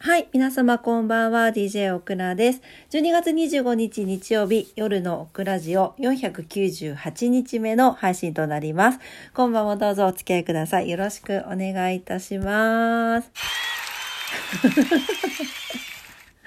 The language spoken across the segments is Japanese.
はい。皆様こんばんは。DJ オクラです。12月25日日曜日夜のオクラジオ498日目の配信となります。今晩もどうぞお付き合いください。よろしくお願いいたします。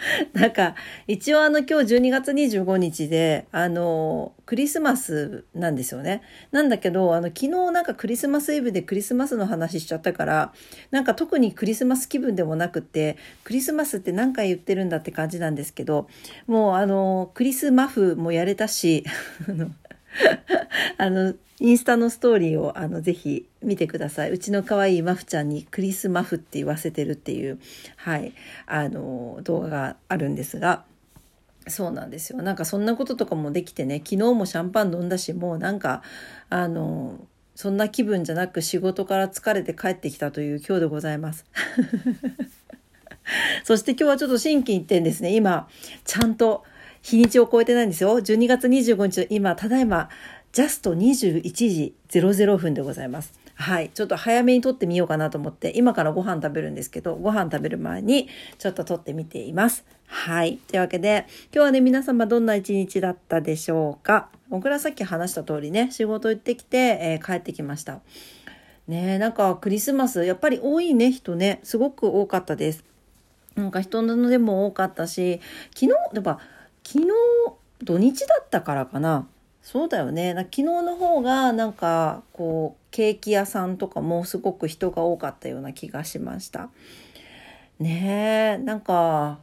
なんか、一応あの今日12月25日で、あの、クリスマスなんですよね。なんだけど、あの、昨日なんかクリスマスイブでクリスマスの話しちゃったから、なんか特にクリスマス気分でもなくって、クリスマスって何回言ってるんだって感じなんですけど、もうあの、クリスマフもやれたし、あの、インスタのストーリーをあのぜひ見てください。うちの可愛いマフちゃんにクリスマフって言わせてるっていう、はい、あの、動画があるんですが、そうなんですよ。なんかそんなこととかもできてね、昨日もシャンパン飲んだし、もうなんか、あの、そんな気分じゃなく仕事から疲れて帰ってきたという今日でございます。そして今日はちょっと心機一転ですね。今、ちゃんと日にちを超えてないんですよ。12月25日今、ただいま、ジャスト21時00分でございます。はい。ちょっと早めに撮ってみようかなと思って、今からご飯食べるんですけど、ご飯食べる前にちょっと撮ってみています。はい。というわけで、今日はね、皆様どんな一日だったでしょうか？僕らさっき話した通りね、仕事行ってきて、えー帰ってきました。ねえ、なんかクリスマス、やっぱり多いね、人ね、すごく多かったです。なんか人のでも多かったし、昨日、やっぱ、昨日、土日だったからかな。そうだよね。昨日の方が、なんか、こう、ケーキ屋さんとかもすごく人が多かったような気がしました。ねえ、なんか、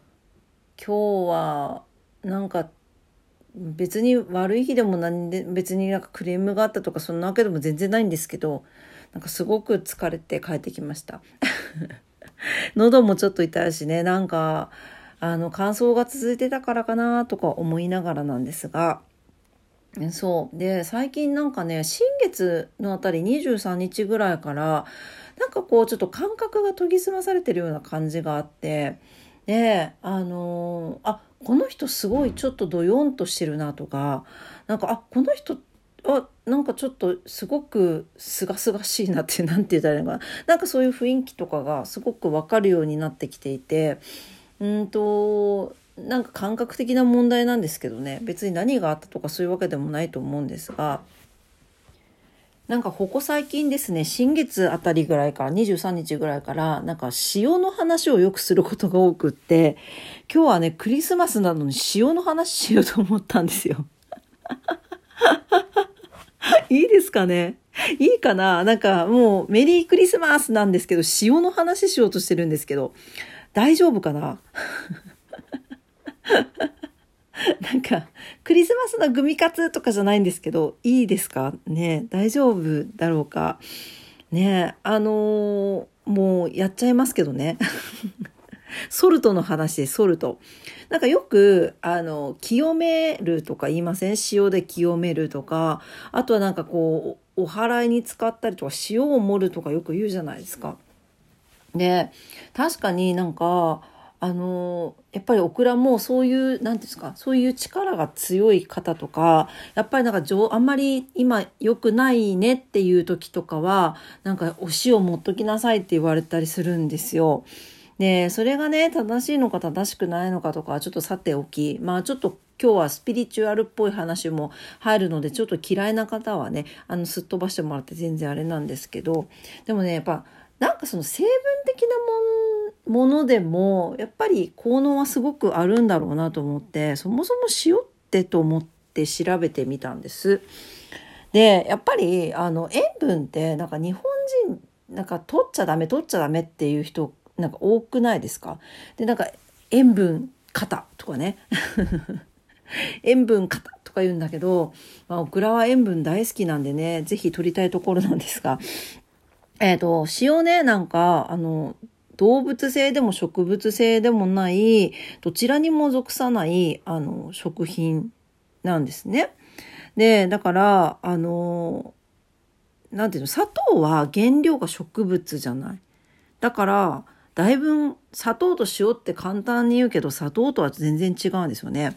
今日は、なんか、別に悪い日でもなんで、別になんかクレームがあったとか、そんなわけでも全然ないんですけど、なんかすごく疲れて帰ってきました。喉もちょっと痛いしね、なんか、あの、乾燥が続いてたからかなとか思いながらなんですが、そう。で、最近なんかね、新月のあたり23日ぐらいから、なんかこうちょっと感覚が研ぎ澄まされてるような感じがあって、で、あのーあ、この人すごいちょっとドヨンとしてるなとか、なんか、あ、この人、あ、なんかちょっとすごくすがすがしいなって、なんて言ったらいいのかな。なんかそういう雰囲気とかがすごくわかるようになってきていて、うんと、なんか感覚的な問題なんですけどね。別に何があったとかそういうわけでもないと思うんですが。なんかここ最近ですね新月あたりぐらいから23日ぐらいからなんか塩の話をよくすることが多くって今日はねクリスマスなのに塩の話しようと思ったんですよ。いいですかね？いいかな？なんかもうメリークリスマスなんですけど塩の話しようとしてるんですけど大丈夫かな？なんか、クリスマスのグミカツとかじゃないんですけど、いいですか？ね大丈夫だろうか？ねあのーもうやっちゃいますけどね。ソルトの話です、ソルト。なんかよく、あの、清めるとか言いません？塩で清めるとか、あとはなんかこう、お祓いに使ったりとか、塩を盛るとかよく言うじゃないですか。で、確かになんか、あのやっぱりオクラもそういう何ですかそういう力が強い方とかやっぱりなんかあんまり今良くないねっていう時とかはなんかお塩持っときなさいって言われたりするんですよ。でそれがね正しいのか正しくないのかとかはちょっとさておきまあちょっと今日はスピリチュアルっぽい話も入るのでちょっと嫌いな方はねあのすっ飛ばしてもらって全然あれなんですけどでもねやっぱなんかその成分的なものでもやっぱり効能はすごくあるんだろうなと思ってそもそも塩ってと思って調べてみたんです。でやっぱりあの塩分ってなんか日本人なんか取っちゃダメ取っちゃダメっていう人なんか多くないですか？でなんか塩分肩とかね。塩分肩とか言うんだけど、まあ、オクラは塩分大好きなんでね是非取りたいところなんですが。えっ、と塩ねなんかあの動物性でも植物性でもない、どちらにも属さない、あの、食品なんですね。で、だから、あの、なんていうの、砂糖は原料が植物じゃない。だから、だいぶ砂糖と塩って簡単に言うけど、砂糖とは全然違うんですよね。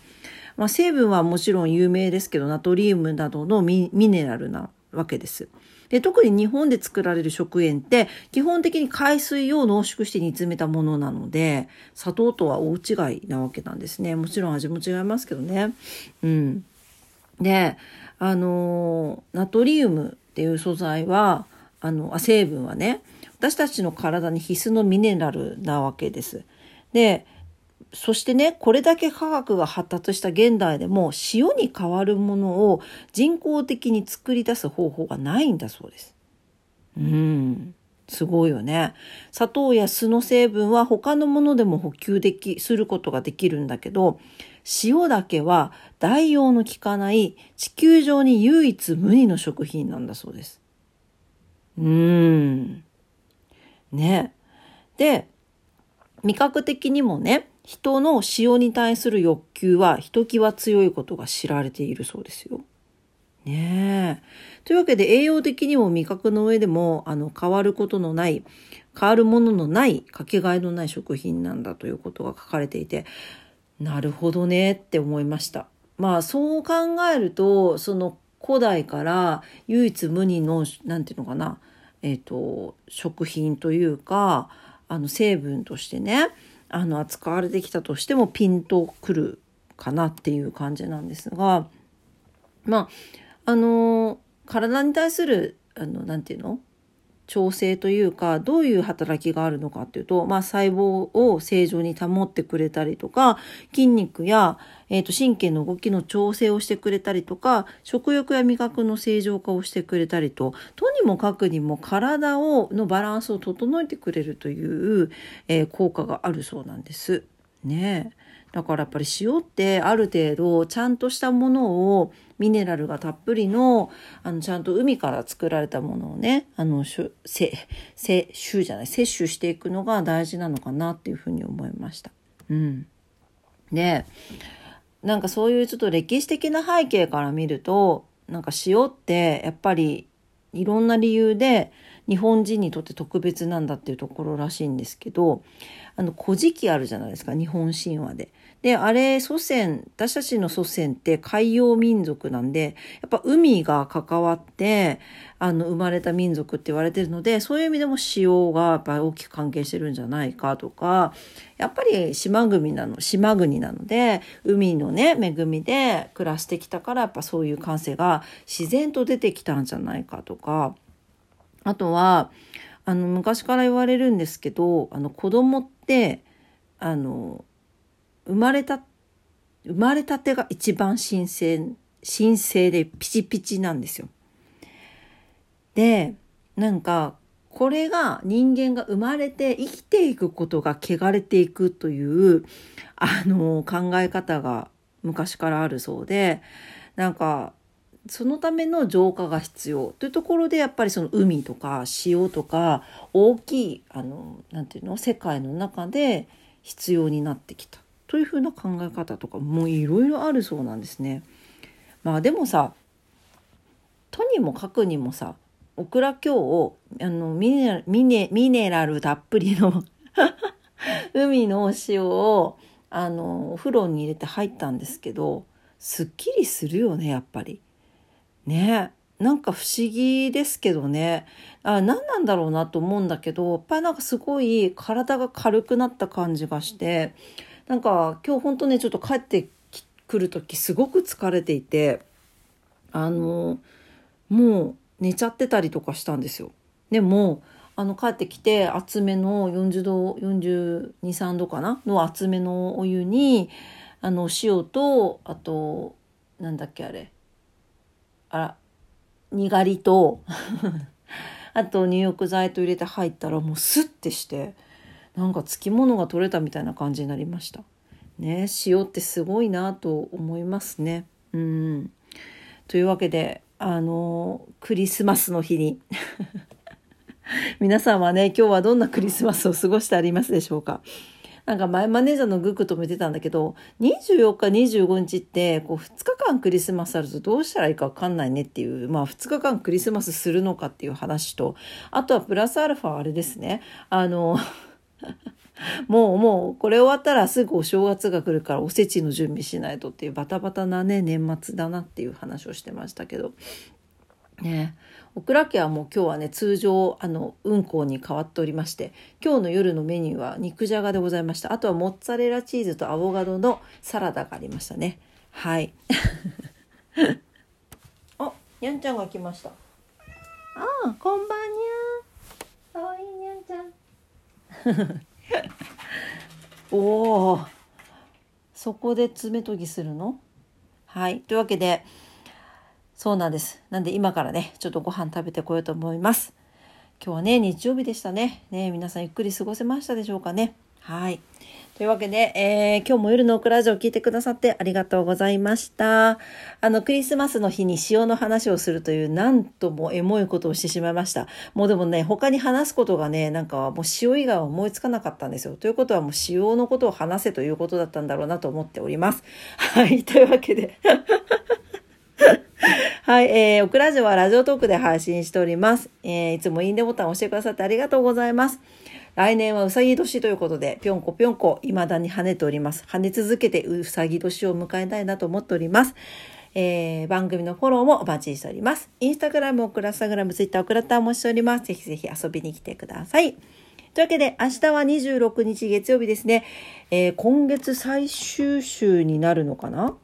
まあ、成分はもちろん有名ですけど、ナトリウムなどのミミネラルなわけです。で特に日本で作られる食塩って基本的に海水を濃縮して煮詰めたものなので砂糖とは大違いなわけなんですねもちろん味も違いますけどね。うん、であのナトリウムっていう素材はあの成分はね私たちの体に必須のミネラルなわけです。でそしてね、これだけ科学が発達した現代でも塩に代わるものを人工的に作り出す方法がないんだそうです。うん。すごいよね。砂糖や酢の成分は他のものでも補給でき、することができるんだけど、塩だけは代用の効かない地球上に唯一無二の食品なんだそうです。うーん。ね。で、味覚的にもね、人の塩に対する欲求はひときわ強いことが知られているそうですよ。ねえ。というわけで栄養的にも味覚の上でもあの変わることのない変わるもののないかけがえのない食品なんだということが書かれていてなるほどねって思いました。まあそう考えるとその古代から唯一無二の何て言うのかなえっ、ー、と食品というかあの成分としてねあの扱われてきたとしてもピンとくるかなっていう感じなんですがまああの体に対するあのなんていうの？調整というかどういう働きがあるのかっていうと、まあ、細胞を正常に保ってくれたりとか筋肉や、えー、と神経の動きの調整をしてくれたりとか食欲や味覚の正常化をしてくれたりととにもかくにも体をのバランスを整えてくれるという、えー、効果があるそうなんです。ねだからやっぱり塩ってある程度ちゃんとしたものをミネラルがたっぷりのあのちゃんと海から作られたものをねあのせせ摂じゃない摂取していくのが大事なのかなっていうふうに思いました。うん、でなんかそういうちょっと歴史的な背景から見るとなんか塩ってやっぱりいろんな理由で日本人にとって特別なんだっていうところらしいんですけどあの古事記あるじゃないですか日本神話で。で、あれ、祖先、私たちの祖先って海洋民族なんで、やっぱ海が関わって、あの、生まれた民族って言われてるので、そういう意味でも塩がやっぱり大きく関係してるんじゃないかとか、やっぱり島国なの、島国なので、海のね、恵みで暮らしてきたから、やっぱそういう感性が自然と出てきたんじゃないかとか、あとは、あの、昔から言われるんですけど、あの、子供って、あの、生まれた生まれたてが一番新鮮新鮮でピチピチなんですよ。でなんかこれが人間が生まれて生きていくことが汚れていくというあの考え方が昔からあるそうでなんかそのための浄化が必要というところでやっぱりその海とか潮とか大きいあのなていうの世界の中で必要になってきたというふうな考え方とかもいろいろあるそうなんですね。まあでもさとにもかくにもさオクラ今日あのミネミネミネラルたっぷりの 海のお塩をあのお風呂に入れて入ったんですけどすっきりするよねやっぱり。ねなんか不思議ですけどね。あ何なんだろうなと思うんだけどやっぱりなんかすごい体が軽くなった感じがしてなんか今日本当ねちょっと帰ってくる時すごく疲れていてあのもう寝ちゃってたりとかしたんですよ。でもあの帰ってきて厚めの40度423度かな？の厚めのお湯にあの塩とあとなんだっけあれ？あらにがりと あと入浴剤と入れて入ったらもうスッてしてなんかつきものが取れたみたいな感じになりました。ね塩ってすごいなと思いますね。うんというわけであのクリスマスの日に 皆さんはね今日はどんなクリスマスを過ごしてありますでしょうか？なんか前マネージャーのグックとも言ってたんだけど24日25日ってこう2日間クリスマスあるとどうしたらいいか分かんないねっていうまあ2日間クリスマスするのかっていう話とあとはプラスアルファあれですね。あの もうもうこれ終わったらすぐお正月が来るからおせちの準備しないとっていうバタバタなね年末だなっていう話をしてましたけど。ね。オクラ家はもう今日はね通常あの運行に変わっておりまして今日の夜のメニューは肉じゃがでございました。あとはモッツァレラチーズとアボカドのサラダがありましたね。はい。あにゃんちゃんが来ました。ああこんばんにゃかわいいにゃんちゃん。おおそこで爪研ぎするの？はい。というわけでそうなんです。なんで今からね、ちょっとご飯食べてこようと思います。今日はね、日曜日でしたね。ね、皆さんゆっくり過ごせましたでしょうかね。はい。というわけで、えー、今日も夜のオクラジオを聞いてくださってありがとうございました。あの、クリスマスの日に塩の話をするという、なんともエモいことをしてしまいました。もうでもね、他に話すことがね、なんかもう塩以外は思いつかなかったんですよ。ということはもう塩のことを話せということだったんだろうなと思っております。はい。というわけで はい、えー、オクラジオはラジオトークで配信しております。えー、いつもいいねボタンを押してくださってありがとうございます。来年はうさぎ年ということで、ぴょんこぴょんこ、未だに跳ねております。跳ね続けてうさぎ年を迎えたいなと思っております。えー、番組のフォローもお待ちしております。インスタグラム、オクラスタグラム、ツイッター、オクラターもしております。ぜひぜひ遊びに来てください。というわけで、明日は26日月曜日ですね。えー、今月最終週になるのかな？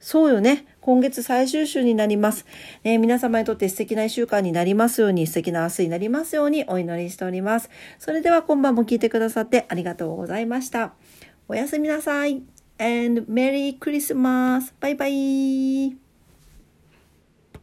そうよね。今月最終週になります。ね、皆様にとって素敵な一週間になりますように、素敵な明日になりますようにお祈りしております。それでは今晩も聞いてくださってありがとうございました。おやすみなさい。and Merry Christmas! バイバイ